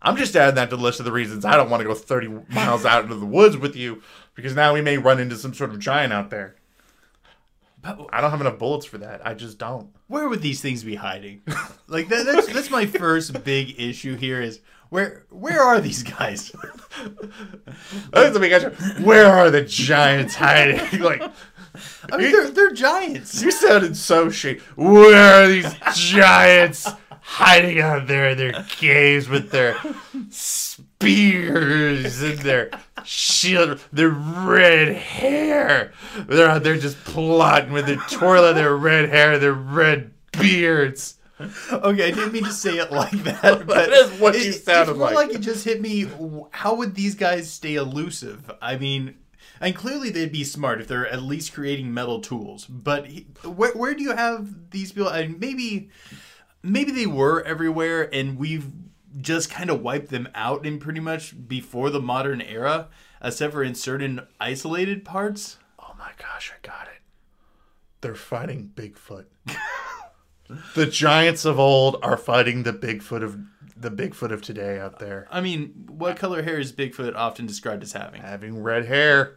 I'm just adding that to the list of the reasons I don't want to go 30 miles out into the woods with you because now we may run into some sort of giant out there. But I don't have enough bullets for that. I just don't. where would these things be hiding? like that, that's that's my first big issue here is where where are these guys? That's a big answer. Where are the giants hiding? like, I mean, they're, they're giants. You sounded so shady. Where are these giants hiding out there in their caves with their spears and their shield, their red hair? They're out there just plotting with their twirling their red hair, their red beards. Okay, I didn't mean to say it like that, but is what it- you sounded it's more like. like it just hit me. How would these guys stay elusive? I mean, and clearly they'd be smart if they're at least creating metal tools. But he, where where do you have these people? And maybe maybe they were everywhere, and we've just kind of wiped them out in pretty much before the modern era, except for in certain isolated parts. Oh my gosh, I got it. They're fighting Bigfoot. the giants of old are fighting the Bigfoot of the Bigfoot of today out there. I mean, what color hair is Bigfoot often described as having? Having red hair.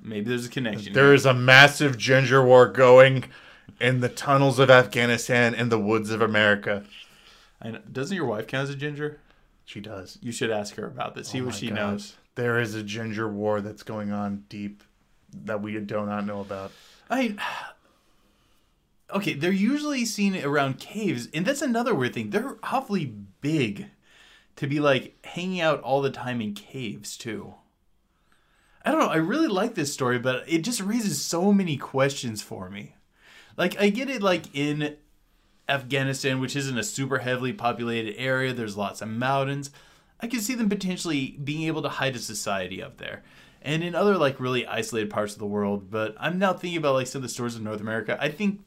Maybe there's a connection. There is a massive ginger war going in the tunnels of Afghanistan and the woods of America. And. Doesn't your wife count as a ginger? She does. You should ask her about this. See Oh what she God. knows. There is a ginger war that's going on deep that we do not know about. I okay, they're usually seen around caves, and that's another weird thing. They're awfully big to be like hanging out all the time in caves too. I don't know. I really like this story, but it just raises so many questions for me. Like, I get it, like in Afghanistan, which isn't a super heavily populated area, there's lots of mountains. I can see them potentially being able to hide a society up there. And in other, like, really isolated parts of the world, but I'm now thinking about, like, some of the stores in North America. I think,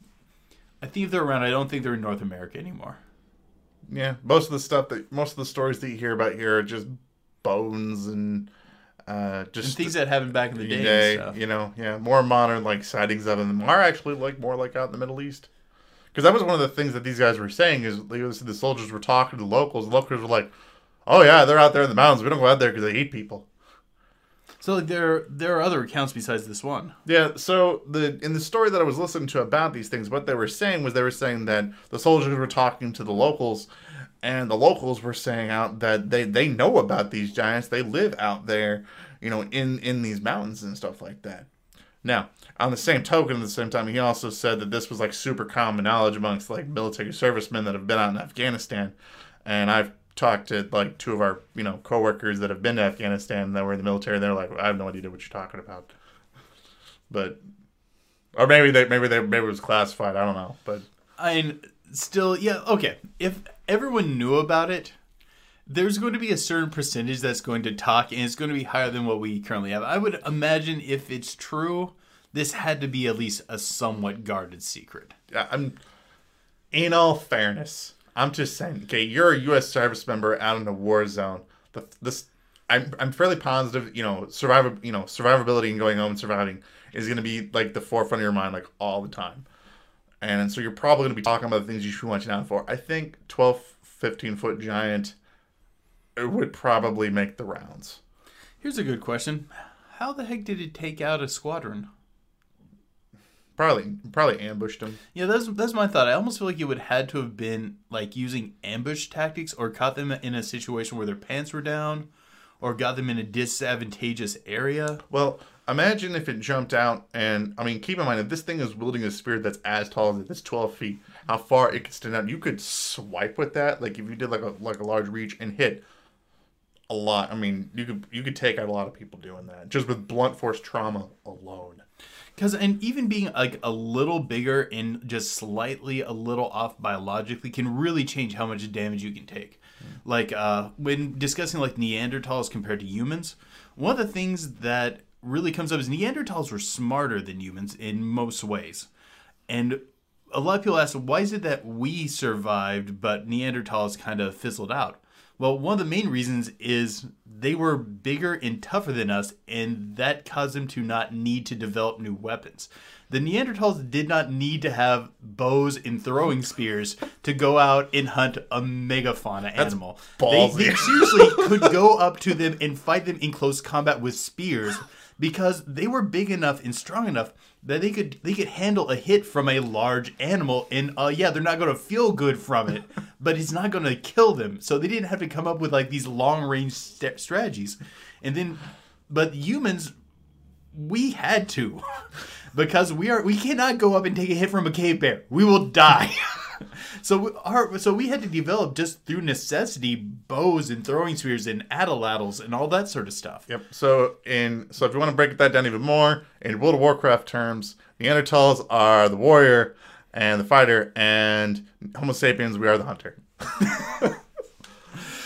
I think if they're around, I don't think they're in North America anymore. Yeah, most of the stuff that most of the stories that you hear about here are just bones and uh, just And things that happened back in the day. day, stuff. you know, yeah, more modern like sightings of them are actually like more like out in the Middle East. Because that was one of the things that these guys were saying is they, the soldiers were talking to the locals. The locals were like, "Oh yeah, they're out there in the mountains. We don't go out there because they eat people." So, like, there, there are other accounts besides this one. Yeah, so the in the story that I was listening to about these things, what they were saying was they were saying that the soldiers were talking to the locals, and the locals were saying out that they they know about these giants. They live out there, you know, in in these mountains and stuff like that. Now, on the same token, at the same time, he also said that this was like super common knowledge amongst like military servicemen that have been out in Afghanistan, and I've talked to like two of our you know coworkers that have been to Afghanistan that were in the military. They're like, I have no idea what you're talking about, but or maybe they maybe they maybe it was classified. I don't know, but I mean, still, yeah, okay. If everyone knew about it, there's going to be a certain percentage that's going to talk, and it's going to be higher than what we currently have. I would imagine if it's true, this had to be at least a somewhat guarded secret. I'm in all fairness, I'm just saying. Okay, you're a U.S. service member out in a war zone. The, this, I'm, I'm fairly positive. You know, survival, you know, survivability and going home and surviving is going to be like the forefront of your mind, like all the time. And so you're probably going to be talking about the things you should be watching out for. I think 12, 15 foot giant would probably make the rounds. Here's a good question How the heck did it take out a squadron? Probably, probably ambushed him. Yeah, that's that's my thought. I almost feel like it would had to have been like using ambush tactics or caught them in a situation where their pants were down or got them in a disadvantageous area. Well, imagine if it jumped out, and I mean, keep in mind if this thing is wielding a spear that's as tall as it, that's twelve feet. How far it could stand out? You could swipe with that, like if you did like a like a large reach and hit a lot. I mean, you could you could take out a lot of people doing that just with blunt force trauma alone. Because and even being like a little bigger and just slightly a little off biologically can really change how much damage you can take. Like uh, when discussing like Neanderthals compared to humans, one of the things that really comes up is Neanderthals were smarter than humans in most ways, and a lot of people ask why is it that we survived but Neanderthals kind of fizzled out. Well, one of the main reasons is they were bigger and tougher than us, and that caused them to not need to develop new weapons. The Neanderthals did not need to have bows and throwing spears to go out and hunt a megafauna animal. They, they seriously could go up to them and fight them in close combat with spears because they were big enough and strong enough that they could they could handle a hit from a large animal and uh yeah they're not going to feel good from it but it's not going to kill them so they didn't have to come up with like these long range st- strategies and then but humans we had to because we are we cannot go up and take a hit from a cave bear. We will die. so we, our so we had to develop just through necessity bows and throwing spears and atlatls and all that sort of stuff. Yep. So in so if you want to break that down even more, in World of Warcraft terms, Neanderthals are the warrior and the fighter, and Homo sapiens we are the hunter.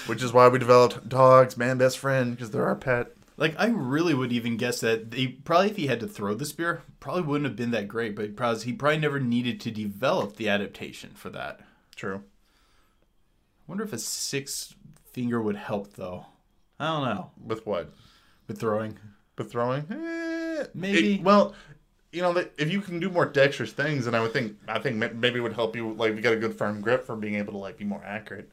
Which is why we developed dogs, man best friend, because they're our pet. Like I really would even guess that he probably if he had to throw the spear, probably wouldn't have been that great. But probably he probably never needed to develop the adaptation for that. True. I wonder if a six finger would help though. I don't know With what? with throwing. With throwing? Eh, Maybe. it- well, you know, if you can do more dexterous things, then I would think I think maybe it would help you. Like, you got a good firm grip for being able to like be more accurate.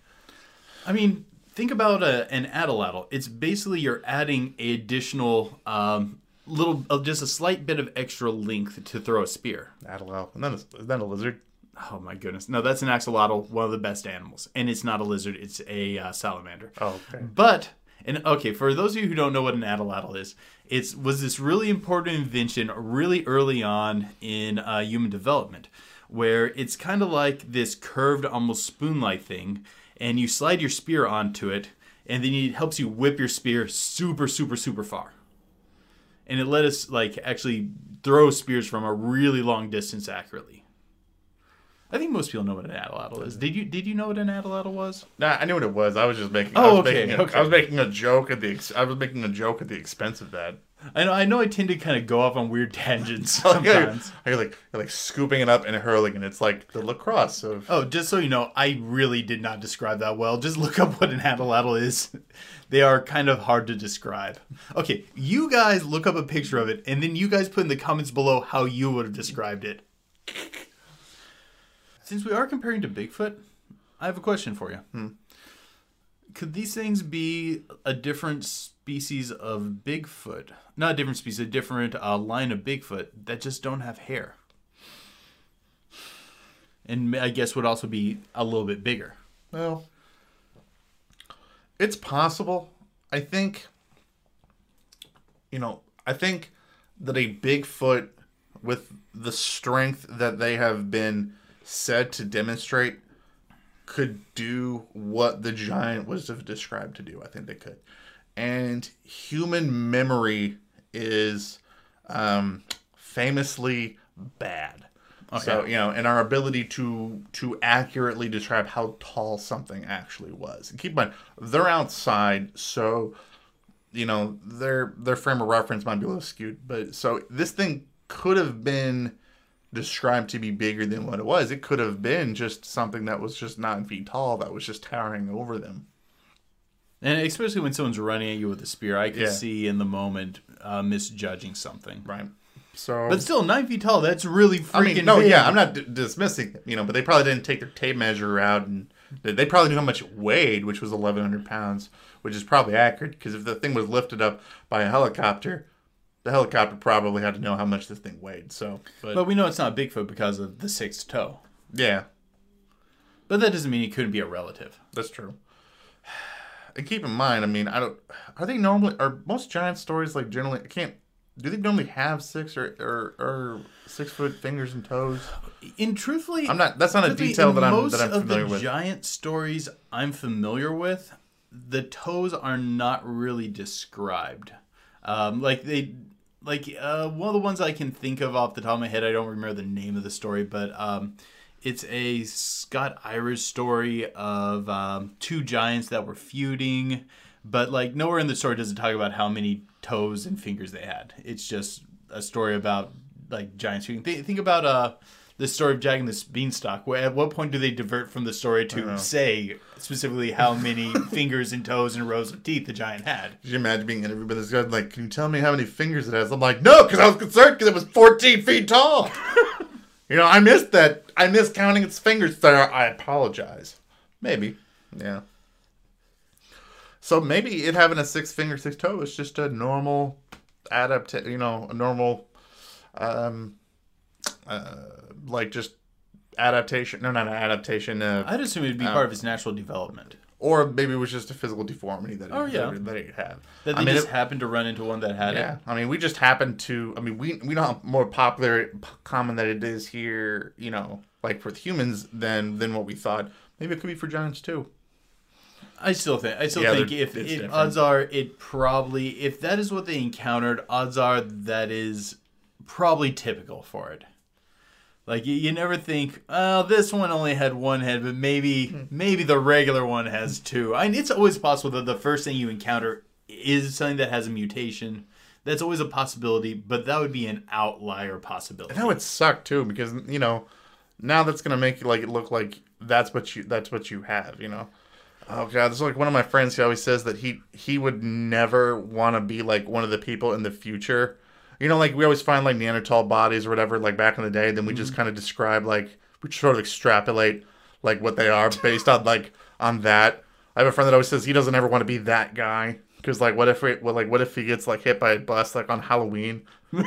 I mean, think about a, an atlatl. It's basically you're adding a additional um, little, uh, just a slight bit of extra length to throw a spear. Atlatl. And then is is that a lizard? Oh my goodness! No, that's an axolotl, one of the best animals, and it's not a lizard; it's a uh, salamander. Oh, okay. But and okay, for those of you who don't know what an atlatl is, it was this really important invention really early on in uh, human development, where it's kind of like this curved, almost spoon-like thing, and you slide your spear onto it, and then it helps you whip your spear super, super, super far. And it let us like actually throw spears from a really long distance accurately. I think most people know what an atlatl is. Did you did you know what an atlatl was? Nah, I knew what it was. I was just making. I Oh, was okay, Making a, okay. I was making a joke at the. Ex, I was making a joke at the expense of that. I know I know I tend to kind of go off on weird tangents oh, you're, sometimes. you're like you're like scooping it up and hurling, and it's like the lacrosse of. Oh, just so you know, I really did not describe that well. Just look up what an atlatl is. They are kind of hard to describe. Okay, you guys look up a picture of it, and then you guys put in the comments below how you would have described it. Since we are comparing to Bigfoot, I have a question for you. Hmm. Could these things be a different species of Bigfoot? Not a different species, a different uh, line of Bigfoot that just don't have hair? And I guess would also be a little bit bigger. Well, it's possible. I think, you know, I think that a Bigfoot with the strength that they have been said to demonstrate could do what the giant was described to do. I think they could. And human memory is um, famously bad. Okay. So you know, and our ability to to accurately describe how tall something actually was. And keep in mind, they're outside, so you know their their frame of reference might be a little skewed. But so this thing could have been described to be bigger than what it was. It could have been just something that was just nine feet tall that was just towering over them. And especially when someone's running at you with a spear, I could Yeah. see in the moment uh, misjudging something. Right. So But still, nine feet tall, that's really freaking I mean, no, big. yeah, I'm not d- dismissing, it, you know, but they probably didn't take their tape measure out, and they they probably knew how much it weighed, which was 1,100 pounds, which is probably accurate because if the thing was lifted up by a helicopter, the helicopter probably had to know how much this thing weighed. So, but, But we know it's not Bigfoot because of the sixth toe. yeah, But that doesn't mean he couldn't be a relative. that's true. And keep in mind, I mean, I don't. Are they normally? Are most giant stories like generally? I can't. Do they normally have six or or, or six foot fingers and toes? In truthfully, I'm not. That's not a detail that I'm that I'm of familiar the with. giant stories I'm familiar with, the toes are not really described. Um, like they, like uh, one of the ones I can think of off the top of my head. I don't remember the name of the story, but um, it's a Scott Irish story of um, two giants that were feuding. But like nowhere in the story does it talk about how many toes and fingers they had. It's just a story about like giants feuding. Think, think about uh the story of Jack and the Beanstalk. Where at what point do they divert from the story to say specifically how many fingers and toes and rows of teeth the giant had? Could you imagine being interviewed by this guy? Like, can you tell me how many fingers it has? I'm like, no, because I was concerned because it was 14 feet tall. you know, I missed that. I missed counting its fingers there. I apologize. Maybe. Yeah. So maybe it having a six finger, six toe is just a normal adapt, you know, a normal, um, uh, like just adaptation. No, not an adaptation. Uh, I'd assume it'd be part of his natural development. or maybe it was just a physical deformity that Oh, he, yeah. that, that had. That they I mean, just it- happened to run into one that had yeah, it. I mean, we just happened to. I mean, we we know how more popular, common that it is here. You know, like with humans than than what we thought. Maybe it could be for giants too. I still think I still Yeah, think if it, different. odds are it probably if that is what they encountered, odds are that is probably typical for it. Like you, you never think, oh, this one only had one head, but maybe Hmm. maybe the regular one has two. I mean, it's always possible that the first thing you encounter is something that has a mutation. That's always a possibility, but that would be an outlier possibility. That would suck too, because you know, now that's gonna make you like it look like that's what you that's what you have. You know. Oh god, this is like one of my friends. He always says that he he would never want to be like one of the people in the future. You know, like we always find like Neanderthal bodies or whatever, like back in the day. Then we just mm-hmm. kind of describe like we sort of extrapolate like what they are based on like on that. I have a friend that always says he doesn't ever want to be that guy because like what if it, well, like what if he gets like hit by a bus like on Halloween? like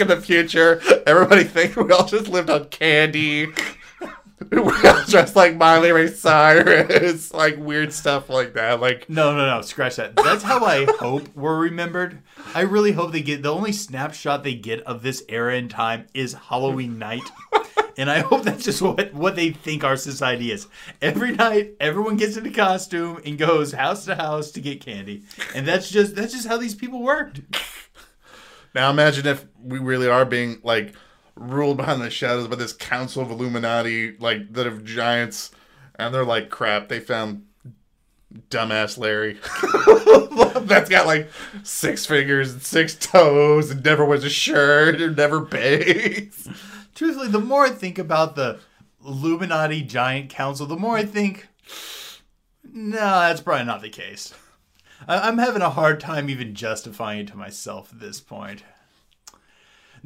in the future, everybody thinks we all just lived on candy. dressed like Miley Ray Cyrus, like weird stuff like that. Like No, no, no. Scratch that. That's how I hope we're remembered. I really hope they get the only snapshot they get of this era in time is Halloween night. And I hope that's just what, what they think our society is. Every night, everyone gets into costume and goes house to house to get candy, and that's just that's just how these people worked. now, imagine if we really are being like ruled behind the shadows by this council of Illuminati, like that of giants, and they're like, crap, they found dumbass Larry. That's got like six fingers and six toes and never wears a shirt or never bathes. Truthfully, the more I think about the Illuminati Giant Council, the more I think, no, that's probably not the case. I- I'm having a hard time even justifying it to myself at this point.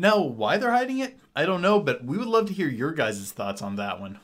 Now, why they're hiding it, I don't know, but we would love to hear your guys' thoughts on that one.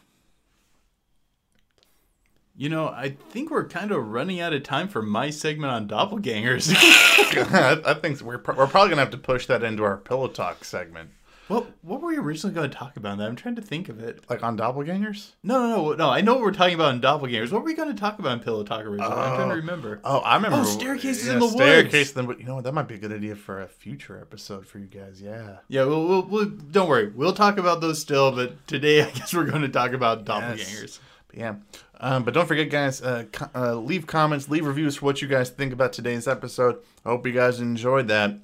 You know, I think we're kind of running out of time for my segment on doppelgangers. I, think we're, pro- we're probably gonna have to push that into our pillow talk segment, what what were we originally going to talk about? That I'm trying to think of it. like on doppelgangers. No, no, no, no. I know what we're talking about in doppelgangers. What were we going to talk about in Pillow Talk originally? I'm trying to remember. Oh, I remember. Oh, staircases in the woods. Staircase in the You know what? That might be a good idea for a future episode for you guys. Yeah. Yeah, we'll, we'll, we'll don't worry. We'll talk about those still, but today I guess we're going to talk about doppelgangers. But yeah. Um, but don't forget, guys, uh, co- uh, leave comments, leave reviews for what you guys think about today's episode. I hope you guys enjoyed that.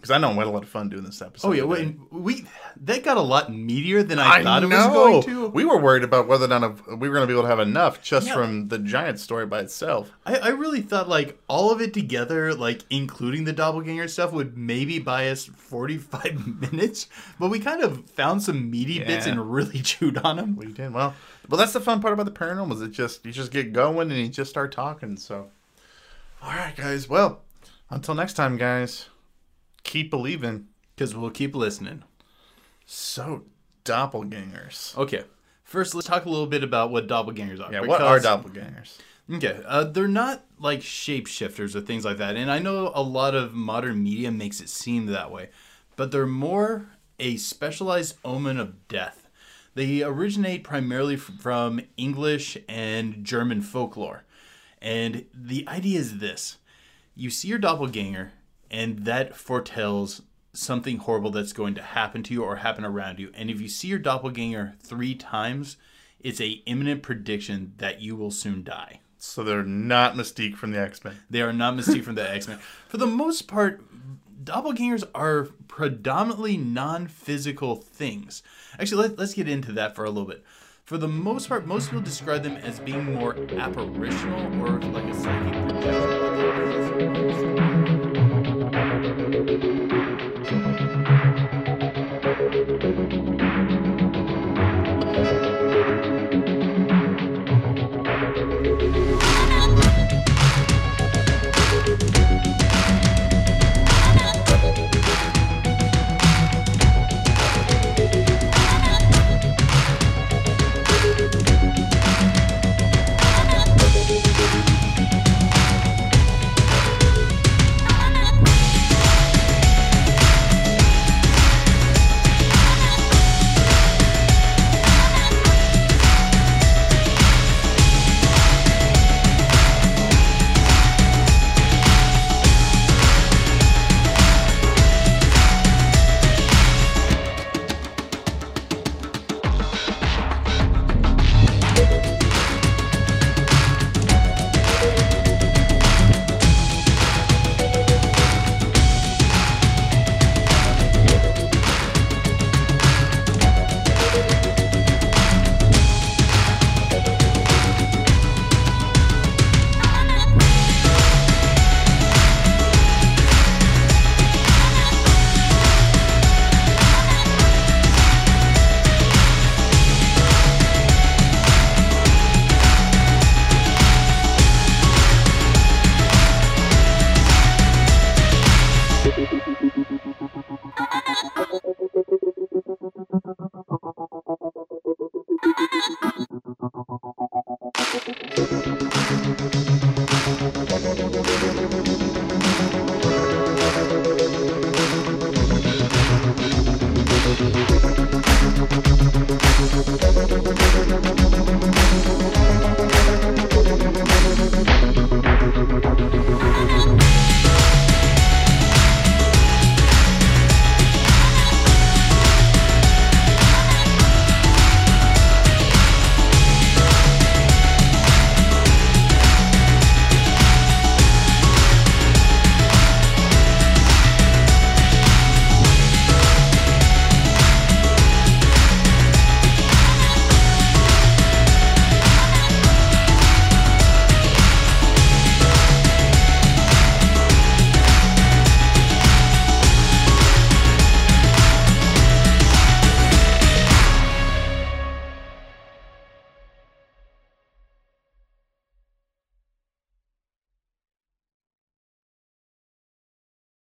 Because I know we had a lot of fun doing this episode. Oh yeah, today. we that got a lot meatier than I, thought it was going to. We were worried about whether or not we were going to be able to have enough just Yeah. from the giant story by itself. I, I really thought like all of it together, like including the doppelganger stuff, would maybe buy us forty five minutes. But we kind of found some meaty bits and really chewed on them. We did well. Well, that's the fun part about the paranormal is it just you just get going and you just start talking. So, all right, guys. Well, until next time, guys. Keep believing. Because we'll keep listening. So, doppelgangers. Okay. First, let's talk a little bit about what doppelgangers are. Yeah, what are doppelgangers? Okay, uh, they're not like shapeshifters or things like that, and I know a lot of modern media makes it seem that way, but they're more a specialized omen of death. They originate primarily from English and German folklore, and the idea is this: you see your doppelganger, and that foretells something horrible that's going to happen to you or happen around you. And if you see your doppelganger three times, it's a imminent prediction that you will soon die. So they're not Mystique from the X Men. They are not Mystique from the X Men. For the most part, doppelgangers are predominantly non physical things. Actually, let, let's get into that for a little bit. For the most part, most people describe them as being more apparitional or like a psychic projection.